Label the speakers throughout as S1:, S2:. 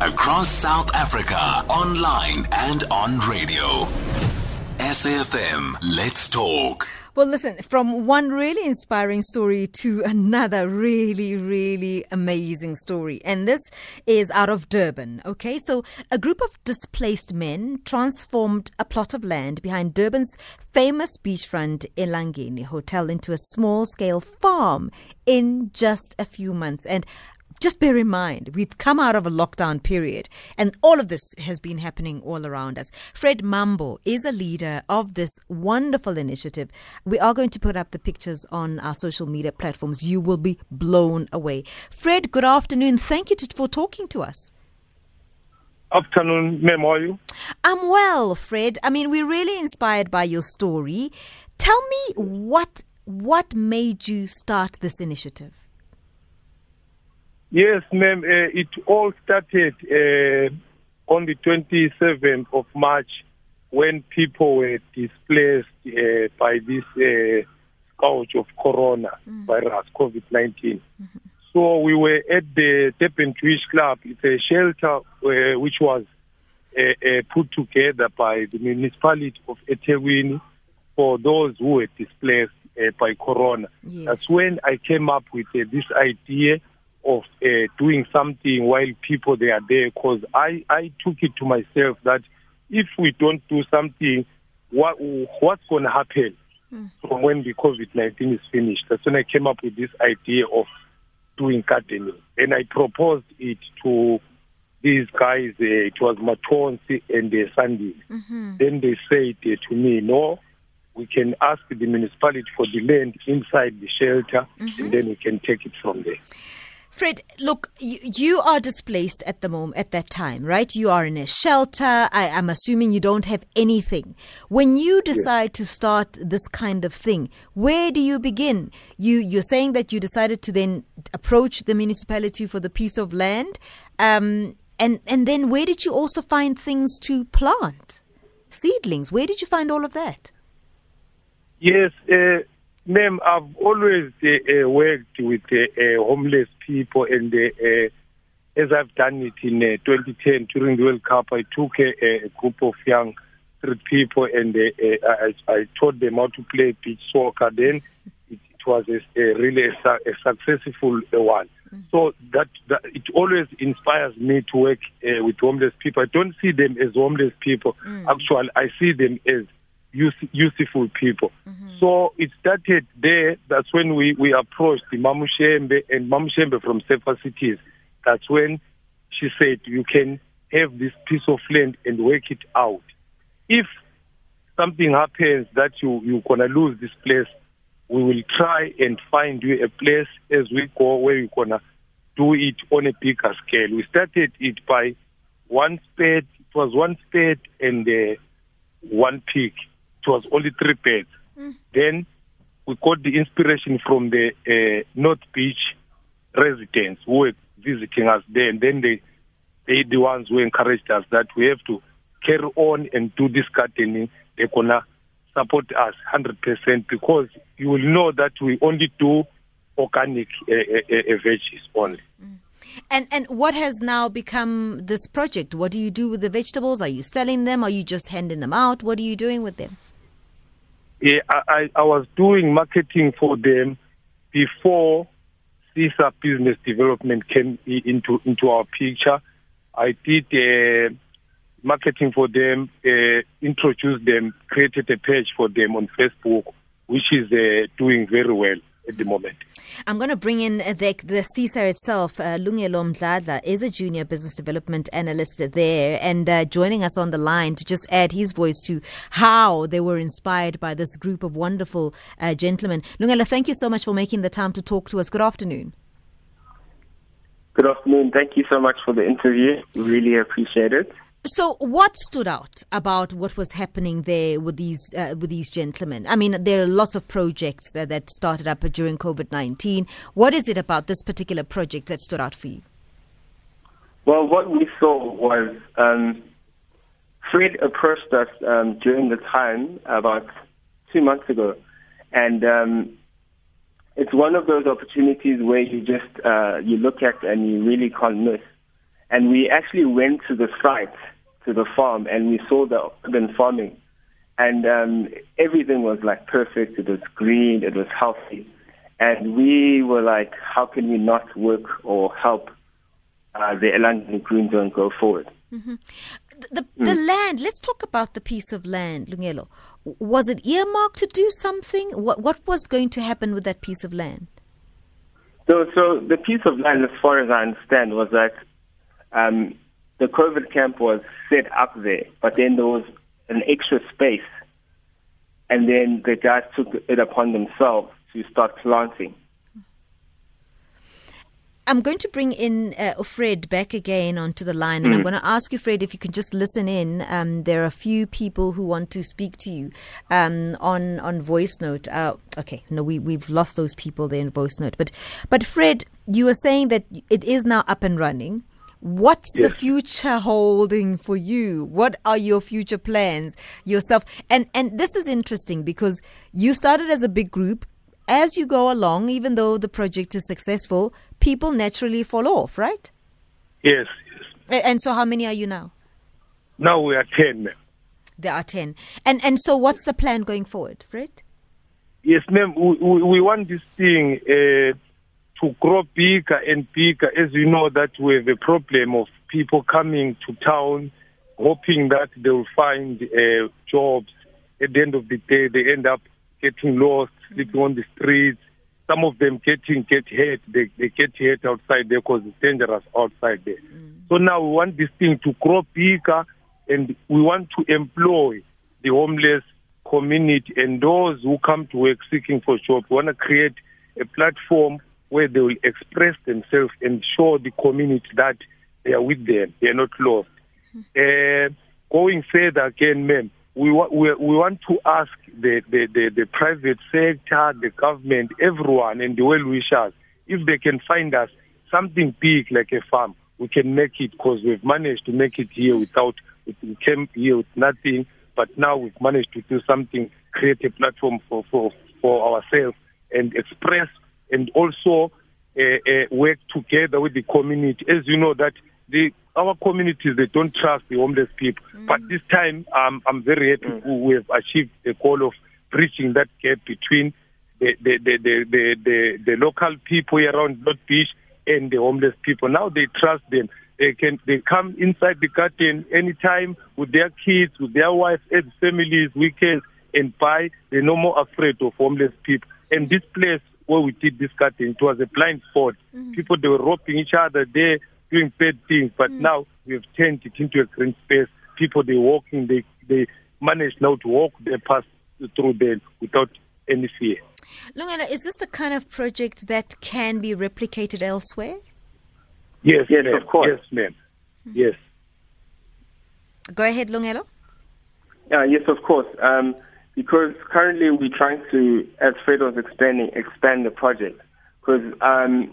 S1: across South Africa, online and on radio. SAFM, let's talk.
S2: Well, listen, from one really inspiring story to another really, really amazing story. And this is out of Durban. Okay, so a group of displaced men transformed a plot of land behind Durban's famous beachfront Elangeni Hotel into a small scale farm in just a few months. And just bear in mind, we've come out of a lockdown period, and all of this has been happening all around us. Fred Mbambo is a leader of this wonderful initiative. We are going to put up the pictures on our social media platforms. You will be blown away. Fred, good afternoon. Thank you to, for talking to us.
S3: Afternoon, ma'am. How are you?
S2: I'm well, Fred. I mean, we're really inspired by your story. Tell me what what made you start this initiative?
S3: Yes, ma'am. Uh, it all started uh, on the 27th of March when people were displaced uh, by this uh, scourge of corona mm. virus, COVID 19. Mm-hmm. So we were at the Durban Jewish Club. It's a shelter uh, which was uh, uh, put together by the municipality of eThekwini for those who were displaced uh, by corona. Yes. That's when I came up with uh, this idea of uh, doing something while people they are there because I, I took it to myself that if we don't do something, what what's going to happen mm. from when the COVID 19 is finished? That's when I came up with this idea of doing gardening. And I proposed it to these guys, uh, it was Matonsi and uh, Sandy. Mm-hmm. Then they said uh, to me, no, we can ask the municipality for the land inside the shelter mm-hmm. and then we can take it from there.
S2: Fred, look, you, you, are displaced at the moment, at that time, right? You are in a shelter. I, am assuming you don't have anything. When you decide to start this kind of thing, where do you begin? You, you're saying that you decided to then approach the municipality for the piece of land. Um, and, and then where did you also find things to plant? Seedlings. Where did you find all of that?
S3: Yes, uh, Ma'am, I've always uh, uh, worked with uh, uh homeless people, and uh, uh, as I've done it in 2010 during the World Cup, I took a, a group of young street people and I, I, taught them how to play beach soccer. Then it, it was a, a really a, a, successful one. Mm. So that, that, it always inspires me to work with homeless people. I don't see them as homeless people. Mm. Actually, I see them as useful people. Mm-hmm. So it started there. That's when we, we approached the Mamushembe and Mamushembe from Safer Cities. That's when she said, you can have this piece of land and work it out. If something happens that you, you're going to lose this place, we will try and find you a place as we go where you're going to do it on a bigger scale. We started it by one spade. It was one spade and uh, one pig it was only three beds. Mm. Then we got the inspiration from the uh, North Beach residents who were visiting us there, and then they they the ones who encouraged us that we have to carry on and do this gardening. They're gonna support us hundred percent because you will know that we only do organic uh, uh, uh, veggies only. Mm.
S2: And and what has now become this project? What do you do with the vegetables? Are you selling them? Are you just handing them out? What are you doing with them?
S3: Yeah, I, I was doing marketing for them before SISA business development came into into our picture. I did uh, marketing for them, uh, introduced them, created a page for them on Facebook, which is uh, doing very well at the moment.
S2: I'm going to bring in the, the SISA itself. Uh, Lungelo Mdladla is a junior business development analyst there and uh, joining us on the line to just add his voice to how they were inspired by this group of wonderful uh, gentlemen. Lungelo, thank you so much for making the time to talk to us. Good afternoon.
S4: Good afternoon. Thank you so much for the interview. Really appreciate it.
S2: So, what stood out about what was happening there with these uh, with these gentlemen? I mean, there are lots of projects uh, that started up during COVID nineteen. What is it about this particular project that stood out for you?
S4: Well, what we saw was um, Fred approached us um, during the time about two months ago, and um, it's one of those opportunities where you just uh, you look at and you really can't miss And we actually went to the site, to the farm, and we saw the urban farming. And um, everything was like perfect. It was green. It was healthy. And we were like, how can we not work or help uh, the Elangeni Green Zone go forward?
S2: The, the, the land, let's talk about the piece of land, Lungelo. Was it earmarked to do something? What, what was going to happen with that piece of land?
S4: So, so the piece of land, as far as I understand, was that um, the COVID camp was set up there, but then there was an extra space, and then the guys took it upon themselves to start planting.
S2: I'm going to bring in uh, Fred back again onto the line, and I'm going to ask you, Fred, if you can just listen in. Um, there are a few people who want to speak to you um, on on voice note. Uh, okay, no, we we've lost those people there in voice note, but but Fred, you were saying that it is now up and running. What's the future holding for you? What are your future plans yourself? And and this is interesting because you started as a big group. As you go along, even though the project is successful, people naturally fall off, right?
S3: Yes, yes.
S2: And so, how many are you now?
S3: Now we are 10, ma'am.
S2: There are ten. And and so, what's the plan going forward, Fred?
S3: Yes, ma'am. We, we, we want this thing uh, to grow bigger and bigger. As you know, that we have a problem of people coming to town, hoping that they will find uh, jobs. At the end of the day, they end up getting lost, sleeping on the streets. Some of them getting get hurt. They they get hurt outside there because it's dangerous outside there. So now we want this thing to grow bigger, and we want to employ the homeless community and those who come to work seeking for jobs. We want to create a platform where they will express themselves and show the community that they are with them, they are not lost. Uh, going further again, ma'am, we, wa- we, we want to ask the, the, the, the private sector, the government, everyone, and the well wishers if they can find us something big like a farm, we can make it because we've managed to make it here without, we came here with nothing, but now we've managed to do something, create a platform for, for, for ourselves and express and also uh, uh, work together with the community. As you know that the our communities they don't trust the homeless people. But this time um, I'm very happy we have achieved the goal of bridging that gap between the the the the, the, the, the local people around North Beach and the homeless people. Now they trust them. They can they come inside the garden anytime with their kids, with their wives, as families, weekends, and buy. They're no more afraid of homeless people. And this place where we did this garden, it was a blind spot. People they were robbing each other there, doing bad things. But now we have turned it into a green space. People they walking, they they manage now to walk their path through there without any fear.
S2: Lungelo, is this the kind of project that can be replicated elsewhere?
S3: Yes,
S4: Yes,
S3: ma'am.
S4: of course.
S3: Yes, ma'am. Yes.
S2: Go ahead, Lungelo.
S4: Uh, yes, of course. Um, because currently we're trying to, as Fred was expanding, expand the project. Because um,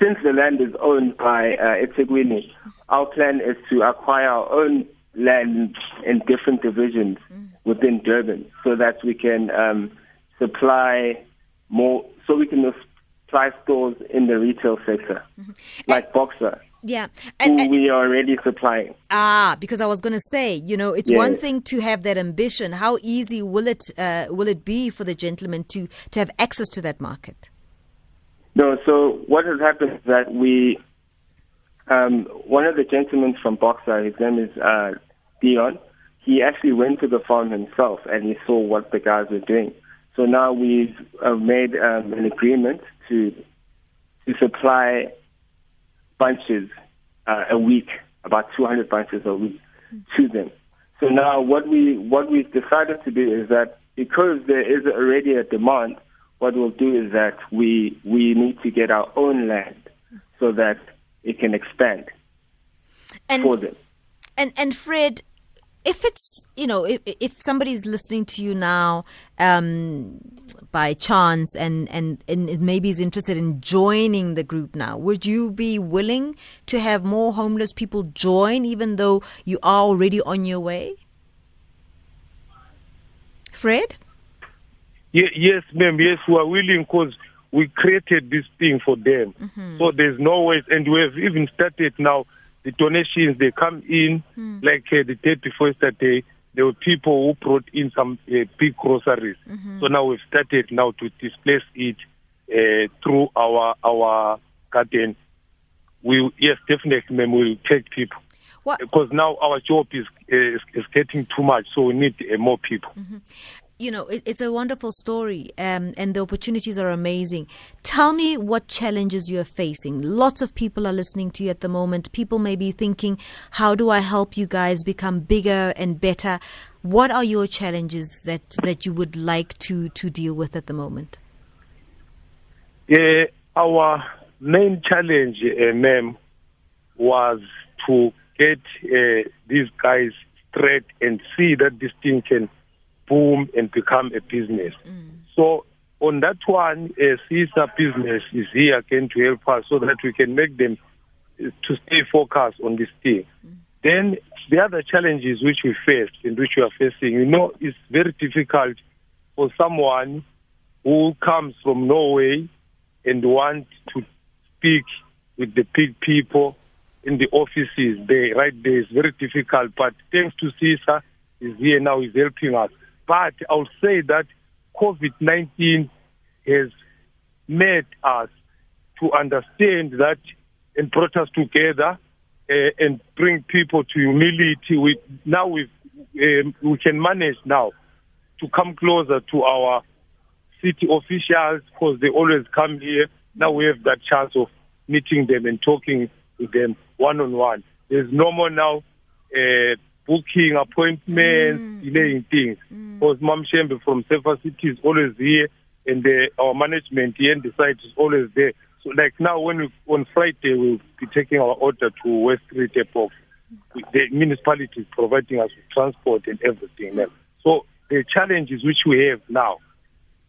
S4: since the land is owned by uh, eThekwini, our plan is to acquire our own land in different divisions within Durban, so that we can um, supply more, so we can supply stores in the retail sector, like Boxer,
S2: Yeah,
S4: who
S2: and, and
S4: we are already supplying.
S2: ah, because I was going to say, you know, it's one thing to have that ambition. How easy will it uh, will it be for the gentleman to to have access to that market?
S4: No, so what has happened is that we, um, one of the gentlemen from Boxer, his name is uh, Dion, he actually went to the farm himself and he saw what the guys were doing. So now we've uh, made um, an agreement to to supply bunches uh, a week, about 200 bunches a week to them. So now what we what we've decided to do is that because there is already a demand, what we'll do is that we we need to get our own land so that it can expand
S2: And
S4: for them.
S2: and and Fred, if it's you know if if somebody's listening to you now um, by chance and, and and maybe is interested in joining the group now, would you be willing to have more homeless people join, even though you are already on your way? Fred,
S3: yes, ma'am. Yes, we are willing because we created this thing for them. So there's no way and we have even started now the donations they come in
S2: Hmm.
S3: like uh, the day before yesterday. There were people who brought in some uh, big groceries.
S2: Mm-hmm.
S3: So now we've started now to displace it uh, through our our garden. We yes, definitely, ma'am, we'll take people
S2: What,
S3: because now our job is is, is getting too much. So we need uh, more people.
S2: You know, it, it's a wonderful story, um, and the opportunities are amazing. Tell me what challenges you are facing. Lots of people are listening to you at the moment. People may be thinking, how do I help you guys become bigger and better? What are your challenges that, that you would like to, to deal with at the moment?
S3: Uh, our main challenge, uh, ma'am, was to get uh, these guys straight and see that distinction boom and become a business. So on that one, uh, SISA business is here again to help us so that we can make them uh, to stay focused on this thing. Then the other challenges which we faced and which we are facing, you know, it's very difficult for someone who comes from Norway and wants to speak with the big people in the offices there, right there is very difficult. But thanks to SISA, is here now, is helping us. But I'll say that COVID-19 has made us to understand that and brought us together uh, and bring people to humility. We now we um, we can manage now to come closer to our city officials because they always come here. Now we have that chance of meeting them and talking with them one on one. There's no more now uh, booking appointments, delaying mm. things. Mm. Because Mam Shembe from Safer City is always here, and the, our management here and the site is always there. So, like now, when we, on Friday we'll be taking our order to West Street Airport. The municipality is providing us with transport and everything. So the challenges which we have now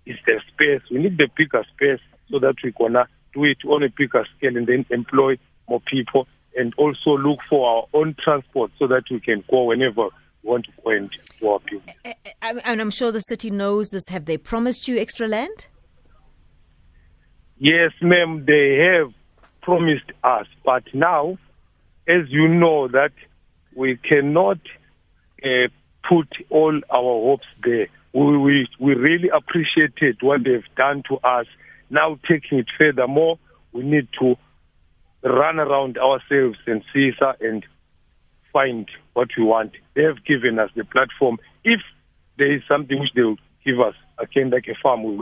S3: is the space. We need the bigger space so that we're gonna do it on a bigger scale and then employ more people and also look for our own transport so that we can go whenever we want to go and do our business.
S2: And I'm sure the city knows this. Have they promised you extra land?
S3: Yes, ma'am, they have promised us, but now, as you know, that we cannot uh, put all our hopes there. We, we we really appreciated what they've done to us. Now, taking it furthermore, we need to run around ourselves and see sir, and find what we want. They have given us the platform. If there is something which they will give us, again, like a farm, we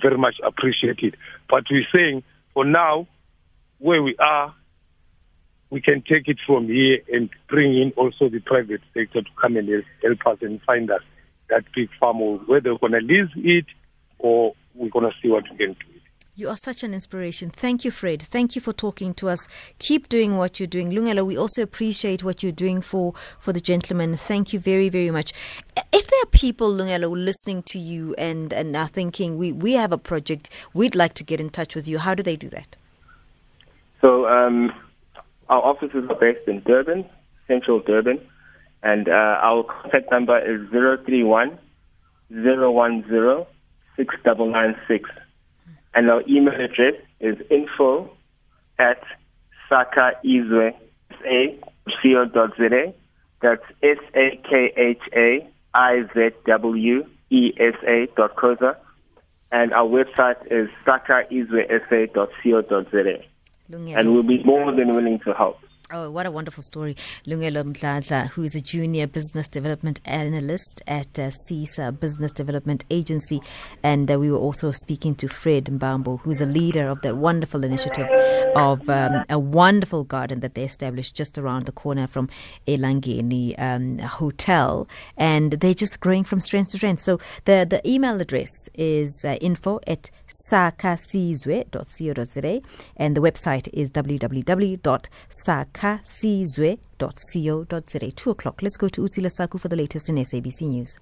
S3: very much appreciate it. But we're saying, for now, where we are, we can take it from here and bring in also the private sector to come and help us and find us that big farm, whether we're going to lease it or we're going to see what we can do.
S2: You are such an inspiration. Thank you, Fred. Thank you for talking to us. Keep doing what you're doing. Lungelo, we also appreciate what you're doing for, for the gentleman. Thank you very, very much. If there are people, Lungelo, listening to you and, and are thinking, we, we have a project, we'd like to get in touch with you, how do they do that?
S4: So um, our offices are based in Durban, Central Durban, and uh, our contact number is 031 010 6996. And our email address is info at sakaizwe.co.za. That's S-A-K-H-A-I-Z-W-E-S-A dot COZA. And our website is
S2: sakhaizwesa.co.za.
S4: And we'll be more than willing to help.
S2: Oh, what a wonderful story. Lungelo Mdladla, who is a junior business development analyst at uh, SISA Business Development Agency. And uh, we were also speaking to Fred Mbambo, who's a leader of that wonderful initiative of um, a wonderful garden that they established just around the corner from Elangeni um, Hotel. And they're just growing from strength to strength. So the, the email address is uh, info at sakasizwe.co.za and the website is www.sakasizwe.co.za. Two o'clock. Let's go to Utsila Saku for the latest in SABC News.